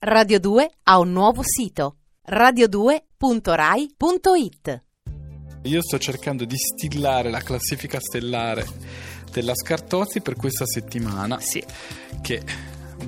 Radio 2 ha un nuovo sito radio2.rai.it. Io sto cercando di stillare la classifica stellare della Scartozzi per questa settimana Sì. che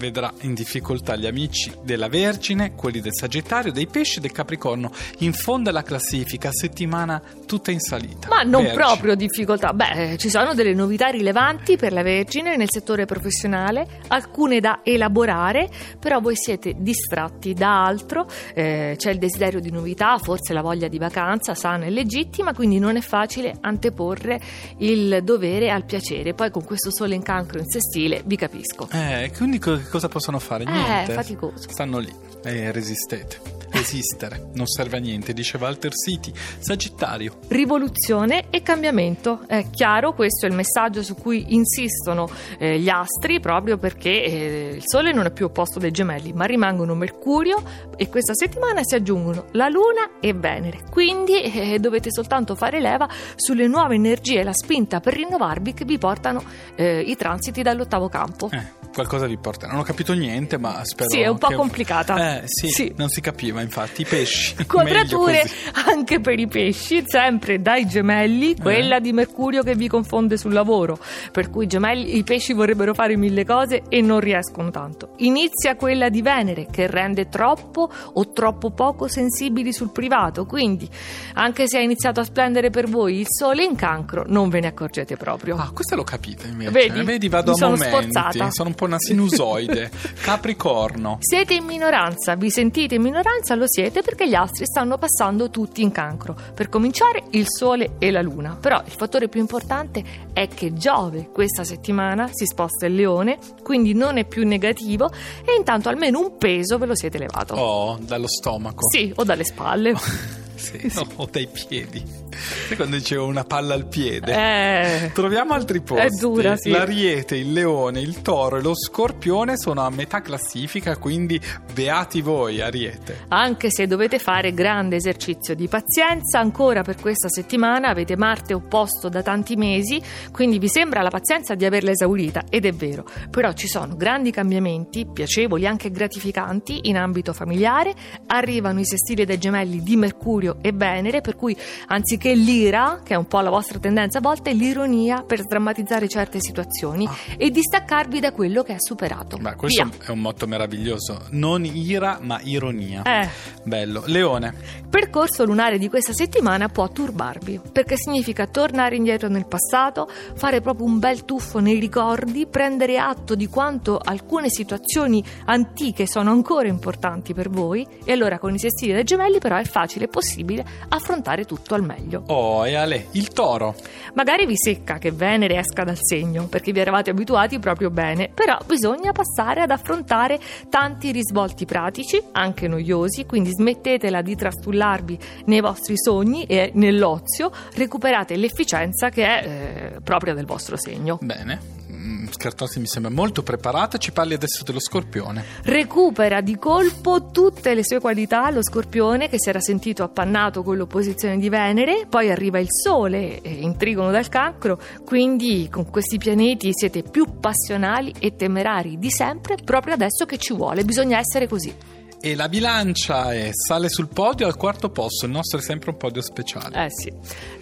vedrà in difficoltà gli amici della Vergine, quelli del Sagittario, dei Pesci e del Capricorno. In fondo alla classifica, settimana tutta in salita. Ma non Vergine. proprio difficoltà. Beh, ci sono delle novità rilevanti per la Vergine nel settore professionale, alcune da elaborare, però voi siete distratti da altro, eh, c'è il desiderio di novità, forse la voglia di vacanza sana e legittima, quindi non è facile anteporre il dovere al piacere. Poi con questo sole in cancro in sestile vi capisco. Eh, quindi cosa possono fare? Niente. Eh, faticoso. Stanno lì e resistete. Resistere non serve a niente, dice Walter City. Sagittario. Rivoluzione e cambiamento. È chiaro, questo è il messaggio su cui insistono eh, gli astri, proprio perché eh, il Sole non è più opposto dei gemelli, ma rimangono Mercurio e questa settimana si aggiungono la Luna e Venere. Quindi eh, dovete soltanto fare leva sulle nuove energie e la spinta per rinnovarvi che vi portano eh, i transiti dall'ottavo campo. Eh, qualcosa vi porta. Non ho capito niente, ma spero. Sì, è un po' che- complicata. Eh, sì, Sì. non si capiva, infatti. I pesci. Quadrature anche per i pesci, sempre dai gemelli, quella di Mercurio che vi confonde sul lavoro, per cui i gemelli, i pesci vorrebbero fare mille cose e non riescono tanto. Inizia quella di Venere che rende troppo o troppo poco sensibili sul privato, quindi anche se ha iniziato a splendere per voi il sole in cancro, non ve ne accorgete proprio. Ah, questa l'ho capita invece. Vedi? vado Mi a momenti. sforzata. Sono un po' una sinusoide. Capricorno. Siete in minoranza, vi sentite in minoranza, lo siete perché gli astri stanno passando tutti in cancro. Per cominciare il Sole e la Luna, però il fattore più importante è che Giove questa settimana si sposta in Leone, quindi non è più negativo e intanto almeno un peso ve lo siete levato. Oh, dallo stomaco. Sì, o dalle spalle. Sì, o dai piedi. Sai quando dicevo una palla al piede? Eh, Troviamo altri posti. È dura, sì. L'ariete, il leone, il toro e lo scorpione sono a metà classifica, quindi beati voi, ariete. Anche se dovete fare grande esercizio di pazienza, ancora per questa settimana avete Marte opposto da tanti mesi, quindi vi sembra la pazienza di averla esaurita, ed è vero, però ci sono grandi cambiamenti, piacevoli anche gratificanti in ambito familiare, arrivano i sestili dei gemelli di Mercurio e Venere, per cui anziché l'ira, che è un po' la vostra tendenza a volte, l'ironia per sdrammatizzare certe situazioni Ah. e distaccarvi da quello che è superato. Ma questo Via. è un motto meraviglioso. Non ira, ma ironia. Eh. Bello. Leone. Il percorso lunare di questa settimana può turbarvi, perché significa tornare indietro nel passato, fare proprio un bel tuffo nei ricordi, prendere atto di quanto alcune situazioni antiche sono ancora importanti per voi e allora con i sestili dei gemelli però è facile e possibile affrontare tutto al meglio. Oh, e Ale, il toro. Magari vi secca che Venere esca dal segno, perché vi eravate abituati proprio bene, però bisogna passare ad affrontare tanti risvolti pratici, anche noiosi, quindi smettetela di trastullarvi nei vostri sogni e nell'ozio, recuperate l'efficienza che è eh, propria del vostro segno. Bene. Scartosi mi sembra molto preparata. Ci parli adesso dello scorpione. Recupera di colpo tutte le sue qualità lo scorpione che si era sentito appannato con l'opposizione di Venere, poi arriva il Sole eh, in trigono dal cancro, quindi con questi pianeti siete più passionali e temerari di sempre, proprio adesso che ci vuole, bisogna essere così. E la bilancia è, sale sul podio al quarto posto. Il nostro è sempre un podio speciale. Eh sì.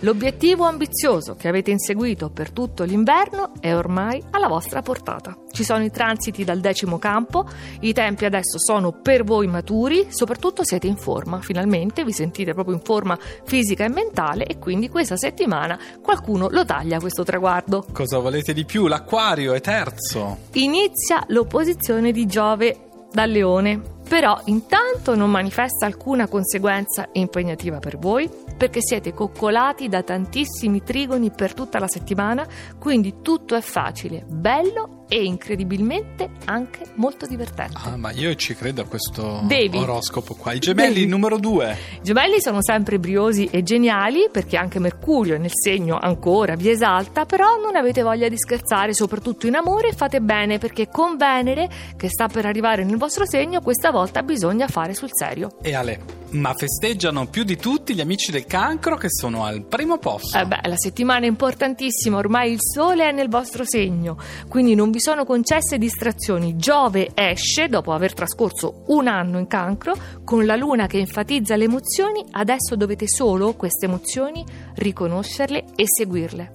L'obiettivo ambizioso che avete inseguito per tutto l'inverno è ormai alla vostra portata. Ci sono i transiti dal decimo campo, i tempi adesso sono per voi maturi, soprattutto siete in forma, finalmente vi sentite proprio in forma fisica e mentale e quindi questa settimana qualcuno lo taglia questo traguardo. Cosa volete di più? L'acquario è terzo. Inizia l'opposizione di Giove dal Leone. Però intanto non manifesta alcuna conseguenza impegnativa per voi perché siete coccolati da tantissimi trigoni per tutta la settimana, quindi tutto è facile, bello e incredibilmente anche molto divertente. Ah, ma io ci credo a questo Devi. oroscopo qua. I gemelli Devi. numero due. I gemelli sono sempre briosi e geniali perché anche Mercurio nel segno ancora vi esalta, però non avete voglia di scherzare, soprattutto in amore, fate bene perché con Venere, che sta per arrivare nel vostro segno, questa volta bisogna fare sul serio. E Ale, ma festeggiano più di tutti gli amici del cancro che sono al primo posto. Eh beh, la settimana è importantissima, ormai il sole è nel vostro segno, quindi non vi vi sono concesse distrazioni. Giove esce dopo aver trascorso un anno in cancro con la luna che enfatizza le emozioni. Adesso dovete solo queste emozioni riconoscerle e seguirle.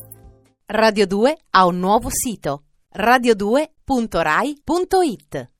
Radio 2 ha un nuovo sito radio2.rai.it